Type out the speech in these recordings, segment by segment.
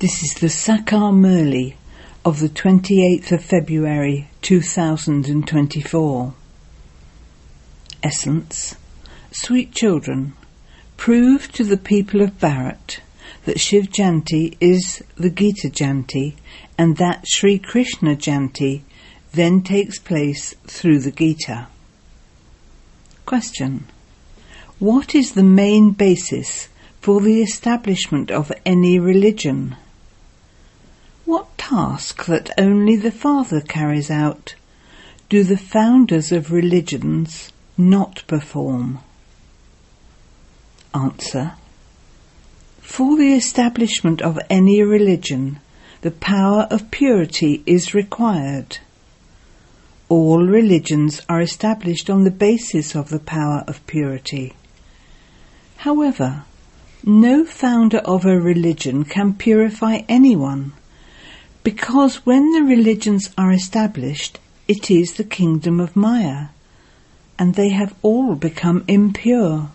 This is the Sakar Murli of the 28th of February 2024. Essence Sweet children, prove to the people of Bharat that Shiv Jayanti is the Gita Jayanti and that Sri Krishna Jayanti then takes place through the Gita. Question What is the main basis for the establishment of any religion? What task that only the Father carries out do the founders of religions not perform? Answer. For the establishment of any religion, the power of purity is required. All religions are established on the basis of the power of purity. However, no founder of a religion can purify anyone, because when the religions are established, it is the kingdom of Maya, and they have all become impure.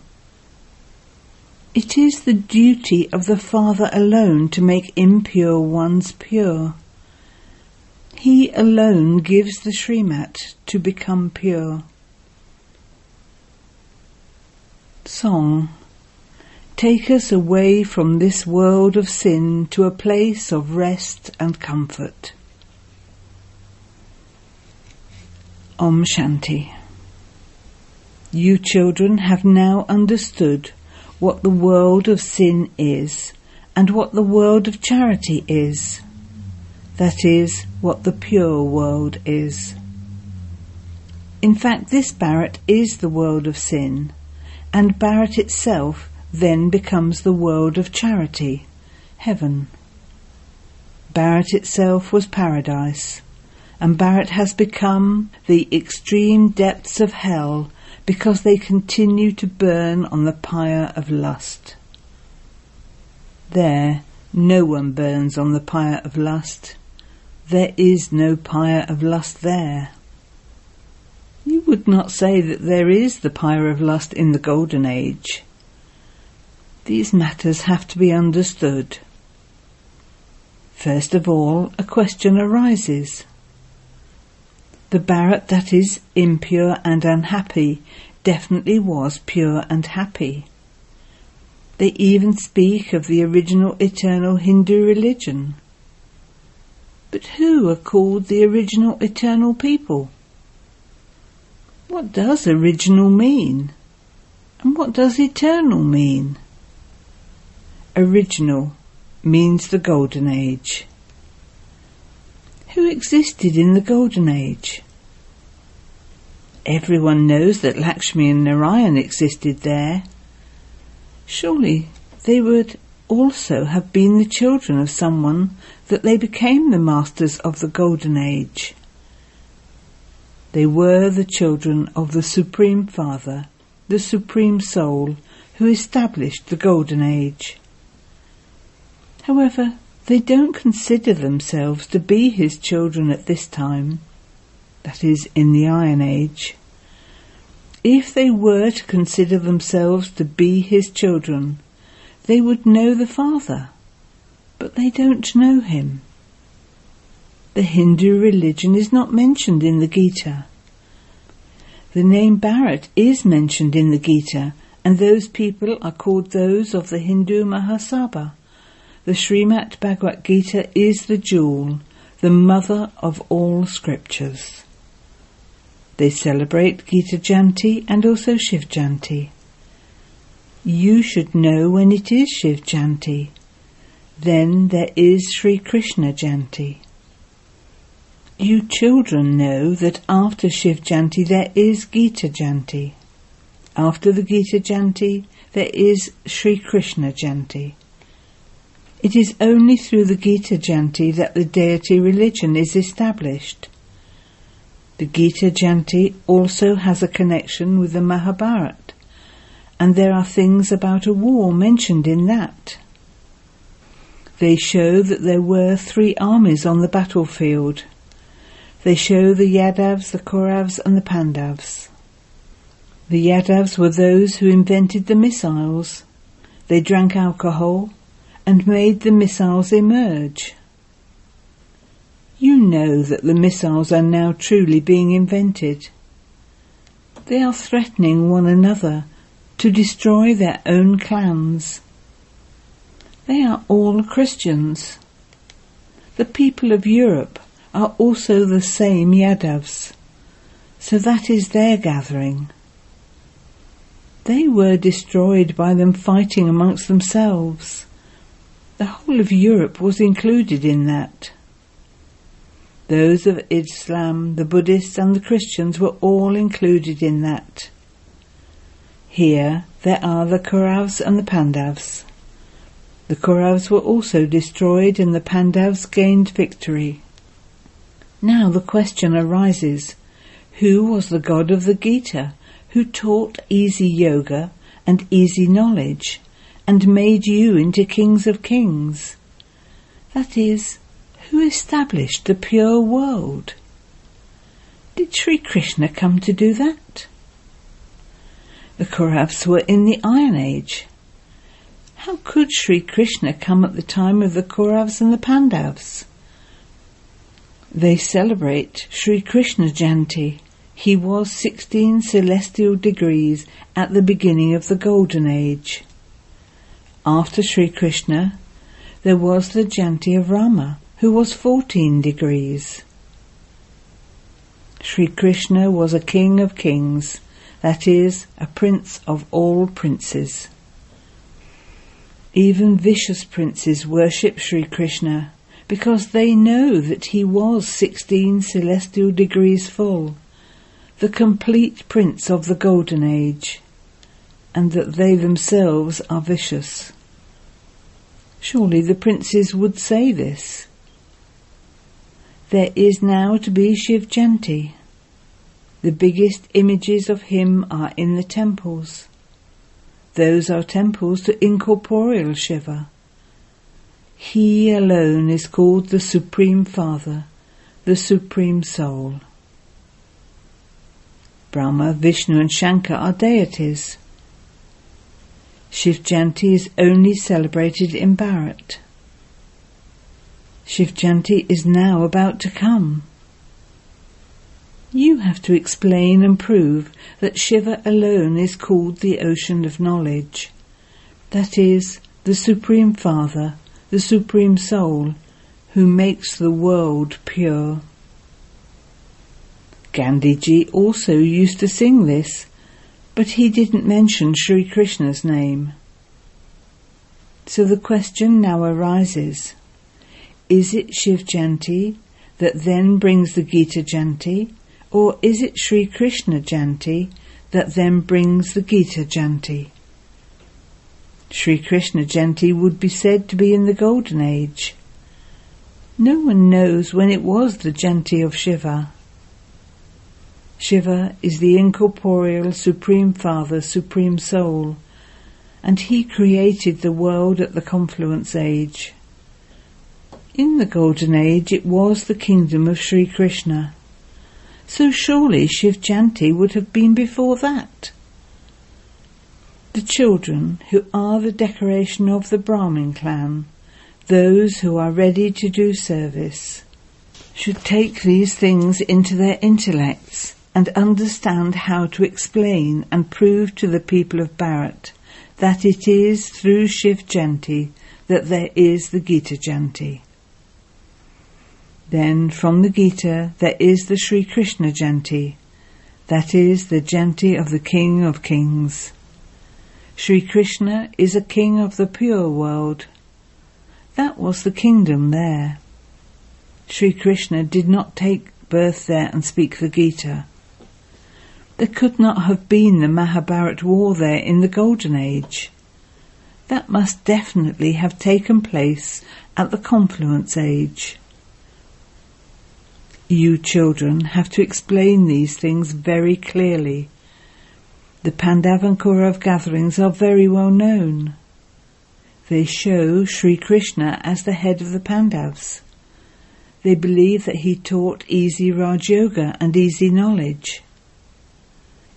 It is the duty of the Father alone to make impure ones pure. He alone gives the Srimat to become pure. Song Take us away from this world of sin to a place of rest and comfort. Om Shanti. You children have now understood what the world of sin is and what the world of charity is. That is what the pure world is. In fact, this Bharat is the world of sin, and Bharat itself then becomes the world of charity, heaven. Bharat itself was paradise, and Bharat has become the extreme depths of hell because they continue to burn on the pyre of lust. There, no one burns on the pyre of lust. There is no pyre of lust there. You would not say that there is the pyre of lust in the Golden Age. These matters have to be understood. First of all, a question arises. The Bharat that is impure and unhappy definitely was pure and happy. They even speak of the original eternal Hindu religion. But who are called the original eternal people? What does original mean? And what does eternal mean? Original means the Golden Age. Who existed in the Golden Age? Everyone knows that Lakshmi and Narayan existed there. Surely they would also have been the children of someone that they became the masters of the Golden Age. They were the children of the Supreme Father, the Supreme Soul, who established the Golden Age. However, they don't consider themselves to be his children at this time, that is, in the Iron Age. If they were to consider themselves to be his children, they would know the Father, but they don't know him. The Hindu religion is not mentioned in the Gita. The name Bharat is mentioned in the Gita, and those people are called those of the Hindu Mahasabha. The Srimad Bhagavad Gita is the jewel, the mother of all scriptures. They celebrate Gita Jayanti and also Shiv Jayanti. You should know when it is Shiv Jayanti. Then there is Sri Krishna Jayanti. You children know that after Shiv Jayanti there is Gita Jayanti. After the Gita Jayanti there is Sri Krishna Jayanti. It is only through the Gita Jayanti that the deity religion is established. The Gita Jayanti also has a connection with the Mahabharat, and there are things about a war mentioned in that. They show that there were three armies on the battlefield. They show the Yadavs, the Kauravs, and the Pandavs. The Yadavs were those who invented the missiles. They drank alcohol, and made the missiles emerge. You know that the missiles are now truly being invented. They are threatening one another to destroy their own clans. They are all Christians. The people of Europe are also the same Yadavs, so that is their gathering. They were destroyed by them fighting amongst themselves. The whole of Europe was included in that. Those of Islam, the Buddhists and the Christians were all included in that. Here there are the Kauravas and the Pandavas. The Kauravas were also destroyed and the Pandavas gained victory. Now the question arises, who was the god of the Gita who taught easy yoga and easy knowledge and made you into kings of kings? That is, who established the pure world? Did Sri Krishna come to do that? The Kauravas were in the Iron Age. How could Sri Krishna come at the time of the Kauravas and the Pandavas? They celebrate Sri Krishna Jayanti, he was 16 celestial degrees at the beginning of the Golden Age. After Sri Krishna, there was the Jayanti of Rama, who was 14 degrees. Sri Krishna was a king of kings, that is, a prince of all princes. Even vicious princes worship Sri Krishna because they know that he was 16 celestial degrees full the complete prince of the Golden Age, and that they themselves are vicious. Surely the princes would say this. There is now to be Shiv Jayanti. The biggest images of him are in the temples. Those are temples to incorporeal Shiva. He alone is called the Supreme Father, the Supreme Soul. Brahma, Vishnu and Shankar are deities. Shiv Jayanti is only celebrated in Bharat. Shiv Jayanti is now about to come. You have to explain and prove that Shiva alone is called the ocean of knowledge. That is, the Supreme Father, the Supreme Soul, who makes the world pure. Gandhiji also used to sing this, but he didn't mention Sri Krishna's name. So the question now arises, is it Shiv Jayanti that then brings the Gita Jayanti, or is it Sri Krishna Jayanti that then brings the Gita Jayanti? Sri Krishna Jayanti would be said to be in the Golden Age. No one knows when it was the Jayanti of Shiva. Shiva is the incorporeal Supreme Father, Supreme Soul, and he created the world at the confluence age. In the Golden Age it was the kingdom of Sri Krishna. So surely Shiv Jayanti would have been before that. The children who are the decoration of the Brahmin clan, those who are ready to do service, should take these things into their intellects and understand how to explain and prove to the people of Bharat that it is through Shiv Jayanti that there is the Gita Jayanti. Then from the Gita there is the Sri Krishna Jayanti, that is the Jayanti of the King of Kings. Sri Krishna is a king of the pure world. That was the kingdom there. Sri Krishna did not take birth there and speak the Gita. There could not have been the Mahabharat war there in the Golden Age. That must definitely have taken place at the Confluence Age. You children have to explain these things very clearly. The Pandav and Kaurav gatherings are very well known. They show Sri Krishna as the head of the Pandavas. They believe that he taught easy Raj Yoga and easy knowledge.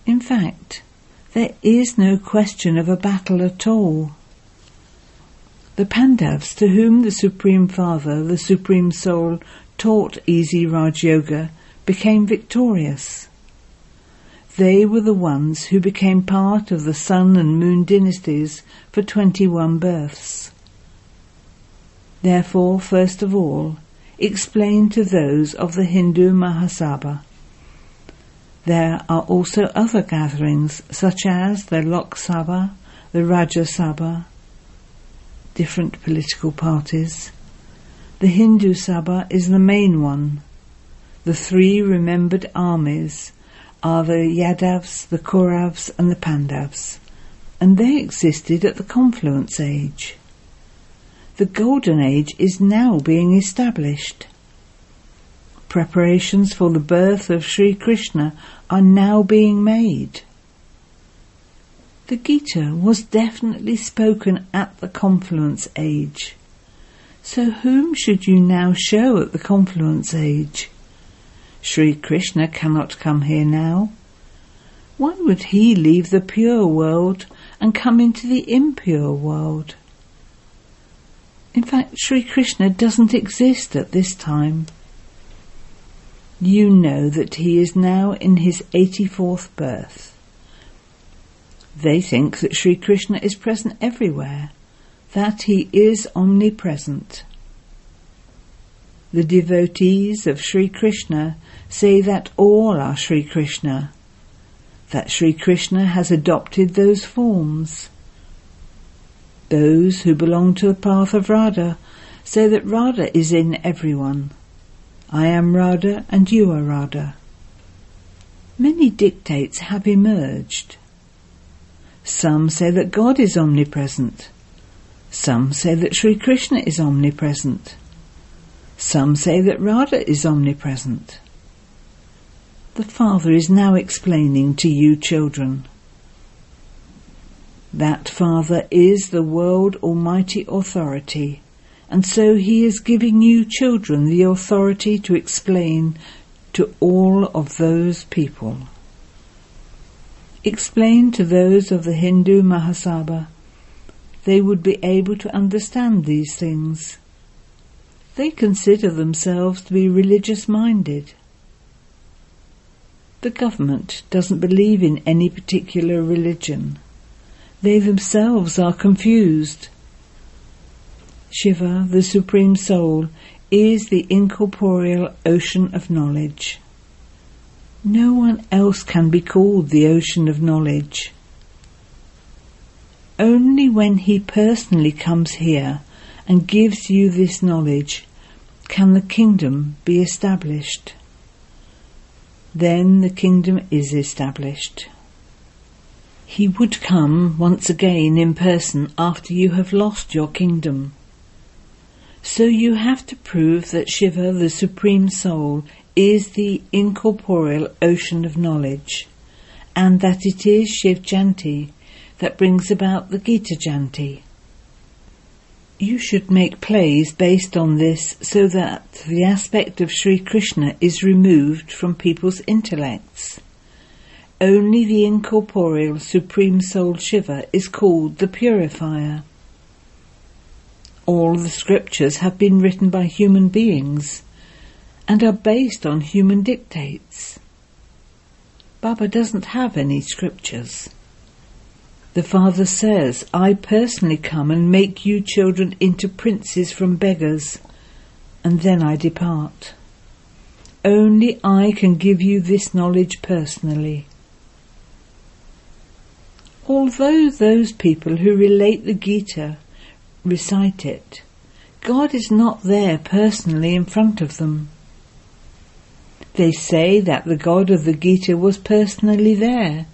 In fact, there is no question of a battle at all. The Pandavas, to whom the Supreme Father, the Supreme Soul, taught easy Raj Yoga, became victorious. They were the ones who became part of the Sun and Moon dynasties for 21 births. Therefore, first of all, explain to those of the Hindu Mahasabha. There are also other gatherings, such as the Lok Sabha, the Rajya Sabha, different political parties. The Hindu Sabha is the main one. The three remembered armies are the Yadavs, the Kauravs and the Pandavs, and they existed at the confluence age. The golden age is now being established. Preparations for the birth of Sri Krishna are now being made. The Gita was definitely spoken at the confluence age. So whom should you now show at the confluence age? Sri Krishna cannot come here now. Why would he leave the pure world and come into the impure world? In fact, Sri Krishna doesn't exist at this time. You know that he is now in his 84th birth. They think that Sri Krishna is present everywhere, that he is omnipresent. The devotees of Sri Krishna say that all are Sri Krishna, that Sri Krishna has adopted those forms. Those who belong to the path of Radha say that Radha is in everyone. I am Radha and you are Radha. Many dictates have emerged. Some say that God is omnipresent. Some say that Sri Krishna is omnipresent. Some say that Radha is omnipresent. The Father is now explaining to you children. That Father is the world almighty authority, and so he is giving you children the authority to explain to all of those people. Explain to those of the Hindu Mahasabha, they would be able to understand these things. They consider themselves to be religious minded. The government doesn't believe in any particular religion. They themselves are confused. Shiva, the Supreme Soul, is the incorporeal ocean of knowledge. No one else can be called the ocean of knowledge. Only when he personally comes here and gives you this knowledge can the kingdom be established. Then the kingdom is established. He would come once again in person after you have lost your kingdom. So you have to prove that Shiva, the Supreme Soul, is the incorporeal ocean of knowledge, and that it is Shiv Jayanti that brings about the Gita Jayanti. You should make plays based on this so that the aspect of Sri Krishna is removed from people's intellects. Only the incorporeal Supreme Soul Shiva is called the Purifier. All the scriptures have been written by human beings and are based on human dictates. Baba doesn't have any scriptures. The father says, I personally come and make you children into princes from beggars, and then I depart. Only I can give you this knowledge personally. Although those people who relate the Gita recite it, God is not there personally in front of them. They say that the God of the Gita was personally there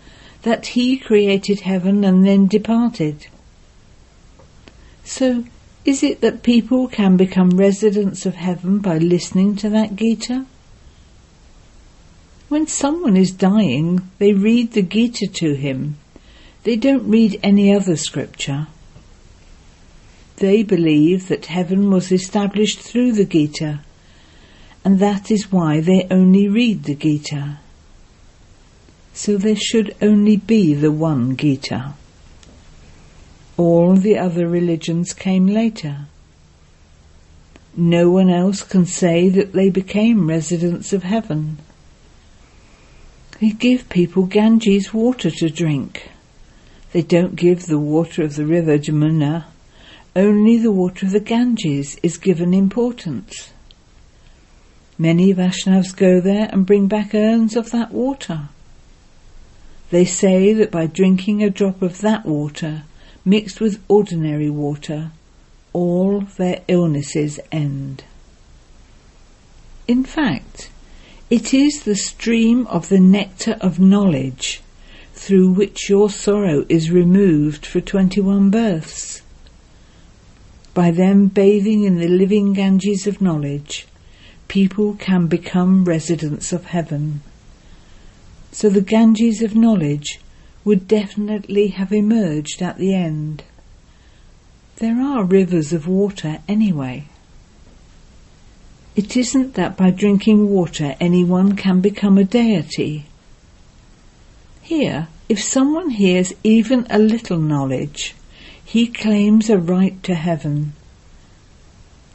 that he created heaven and then departed. So, is it that people can become residents of heaven by listening to that Gita? When someone is dying, they read the Gita to him. They don't read any other scripture. They believe that heaven was established through the Gita, and that is why they only read the Gita so there should only be the one Gita. All the other religions came later. No one else can say that they became residents of heaven. They give people Ganges water to drink. They don't give the water of the river Jamuna. Only the water of the Ganges is given importance. Many Vaishnavas go there and bring back urns of that water. They say that by drinking a drop of that water mixed with ordinary water, all their illnesses end. In fact, it is the stream of the nectar of knowledge through which your sorrow is removed for 21 births. By them bathing in the living Ganges of knowledge, people can become residents of heaven. So the Ganges of knowledge would definitely have emerged at the end. There are rivers of water anyway. It isn't that by drinking water anyone can become a deity. Here, if someone hears even a little knowledge, he claims a right to heaven.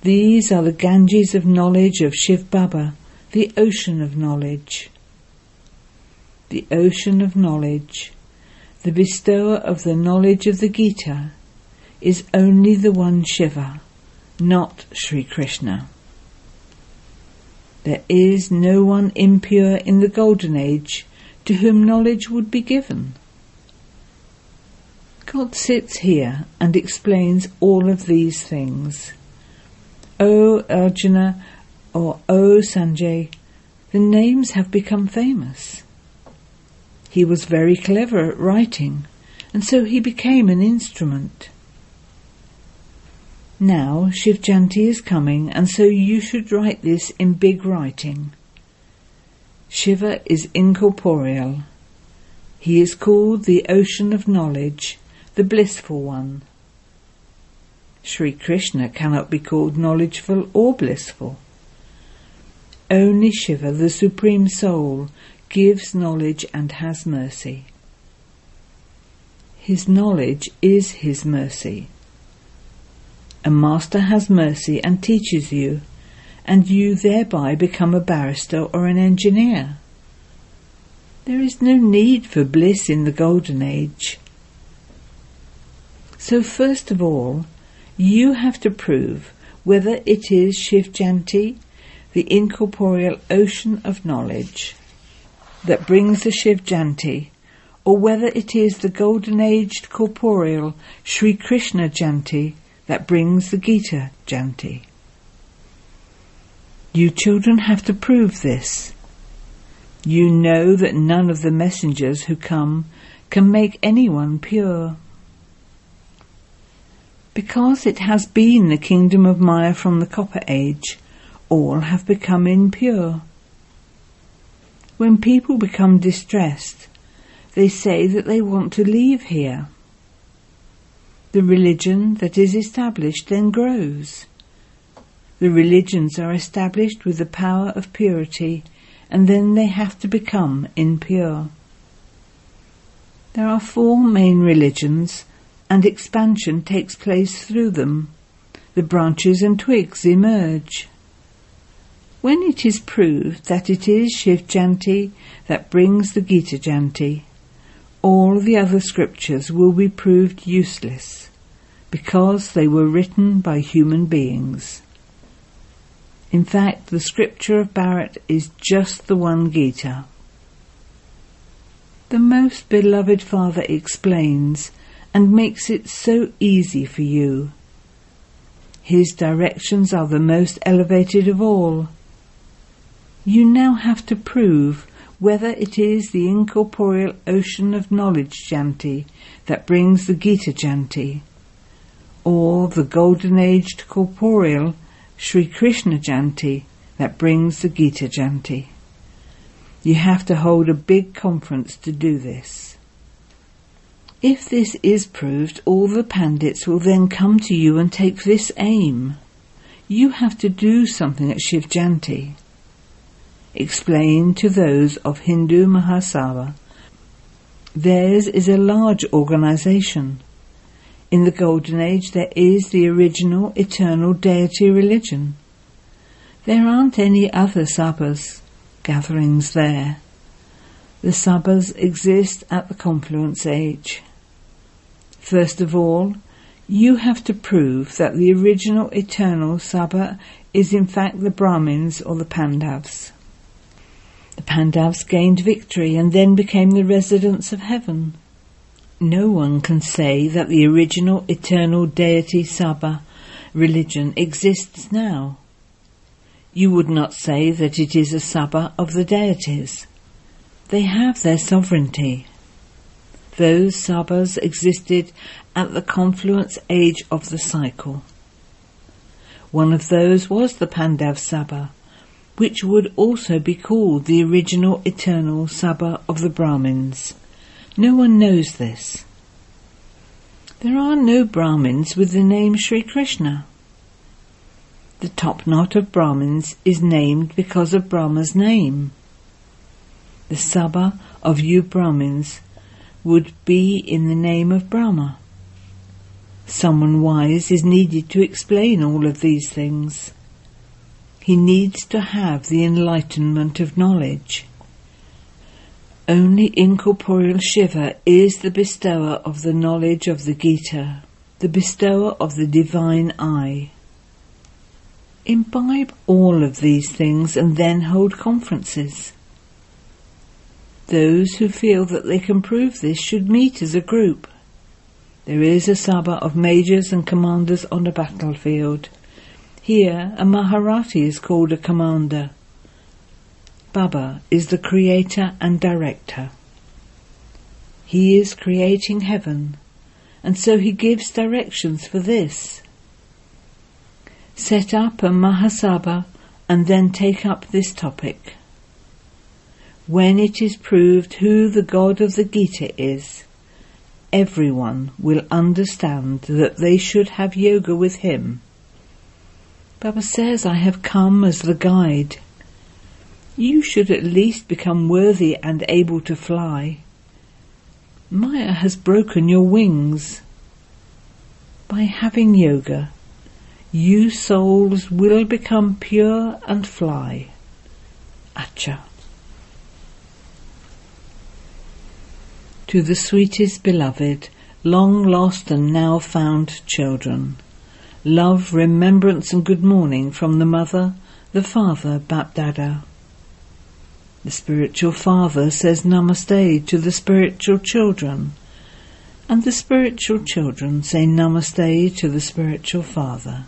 These are the Ganges of knowledge of Shiv Baba, the ocean of knowledge. The ocean of knowledge, the bestower of the knowledge of the Gita, is only the one Shiva, not Sri Krishna. There is no one impure in the Golden Age to whom knowledge would be given. God sits here and explains all of these things. O Arjuna or O Sanjay, the names have become famous. He was very clever at writing, and so he became an instrument. Now Shiv Jayanti is coming, and so you should write this in big writing. Shiva is incorporeal. He is called the ocean of knowledge, the blissful one. Sri Krishna cannot be called knowledgeful or blissful. Only Shiva, the Supreme Soul, gives knowledge and has mercy. His knowledge is his mercy. A master has mercy and teaches you and you thereby become a barrister or an engineer. There is no need for bliss in the Golden Age. So first of all, you have to prove whether it is Shiv Jayanti, the incorporeal ocean of knowledge, that brings the Shiv Jayanti, or whether it is the golden aged corporeal Sri Krishna Jayanti that brings the Gita Jayanti. You children have to prove this. You know that none of the messengers who come can make anyone pure. Because it has been the kingdom of Maya from the Copper Age, all have become impure. When people become distressed, they say that they want to leave here. The religion that is established then grows. The religions are established with the power of purity, and then they have to become impure. There are four main religions, and expansion takes place through them. The branches and twigs emerge. When it is proved that it is Shiv Jayanti that brings the Gita Jayanti, all the other scriptures will be proved useless because they were written by human beings. In fact, the scripture of Bharat is just the one Gita. The most beloved Father explains and makes it so easy for you. His directions are the most elevated of all. You now have to prove whether it is the incorporeal ocean of knowledge Jayanti that brings the Gita Jayanti, or the golden aged corporeal Sri Krishna Jayanti that brings the Gita Jayanti. You have to hold a big conference to do this. If this is proved, all the Pandits will then come to you and take this aim. You have to do something at Shiv Jayanti. Explain to those of Hindu Mahasabha. Theirs is a large organization. In the Golden Age, there is the original eternal deity religion. There aren't any other sabhas gatherings there. The sabhas exist at the Confluence Age. First of all, you have to prove that the original eternal Sabha is in fact the Brahmins or the Pandavas. The Pandavas gained victory and then became the residents of heaven. No one can say that the original eternal deity Sabha religion exists now. You would not say that it is a Sabha of the deities. They have their sovereignty. Those sabhas existed at the confluence age of the cycle. One of those was the Pandav Sabha, which would also be called the original eternal Sabha of the Brahmins. No one knows this. There are no Brahmins with the name Sri Krishna. The top knot of Brahmins is named because of Brahma's name. The Sabha of you Brahmins would be in the name of Brahma. Someone wise is needed to explain all of these things. He needs to have the enlightenment of knowledge. Only incorporeal Shiva is the bestower of the knowledge of the Gita, the bestower of the divine eye. Imbibe all of these things and then hold conferences. Those who feel that they can prove this should meet as a group. There is a sabha of majors and commanders on a battlefield. Here, a Maharathi is called a commander. Baba is the creator and director. He is creating heaven, and so he gives directions for this. Set up a Mahasabha and then take up this topic. When it is proved who the God of the Gita is, everyone will understand that they should have yoga with him. Baba says, I have come as the guide. You should at least become worthy and able to fly. Maya has broken your wings. By having yoga, you souls will become pure and fly. Acha. To the sweetest beloved, long lost and now found children. Love, remembrance and good morning from the mother, the father, Bapdada. The spiritual father says namaste to the spiritual children, and the spiritual children say namaste to the spiritual father.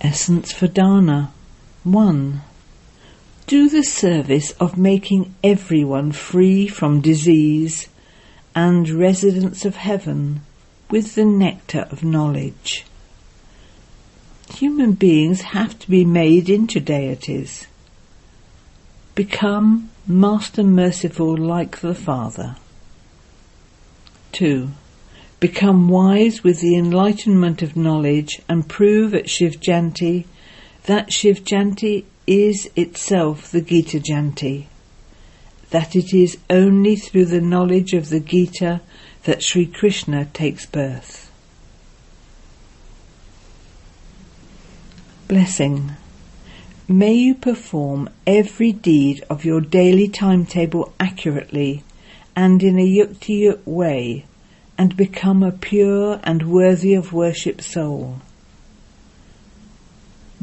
Essence for Dharna 1 do the service of making everyone free from disease and residents of heaven with the nectar of knowledge. Human beings have to be made into deities. Become Master Merciful like the Father. 2. Become wise with the enlightenment of knowledge and prove at Shiv Jayanti that Shiv Jayanti is itself the Gita Jayanti, that it is only through the knowledge of the Gita that Sri Krishna takes birth. Blessing. May you perform every deed of your daily timetable accurately and in a yukti way and become a pure and worthy of worship soul.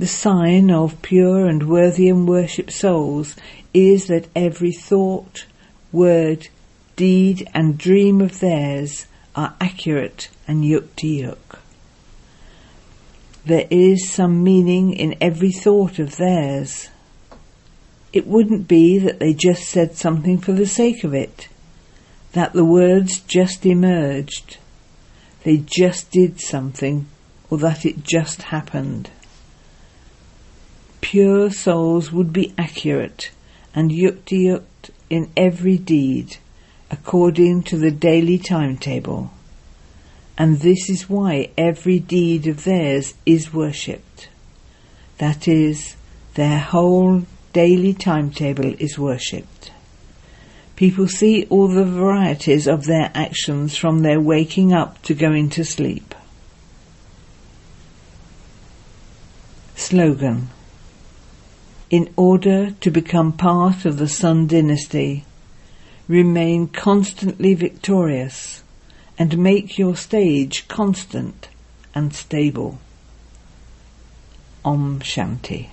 The sign of pure and worthy and worship souls is that every thought, word, deed and dream of theirs are accurate and yukti yuk. There is some meaning in every thought of theirs. It wouldn't be that they just said something for the sake of it, that the words just emerged, they just did something, or that it just happened pure souls would be accurate and yukti in every deed according to the daily timetable. And this is why every deed of theirs is worshipped. That is, their whole daily timetable is worshipped. People see all the varieties of their actions from their waking up to going to sleep. Slogan In order to become part of the Sun dynasty, remain constantly victorious and make your stage constant and stable. Om Shanti.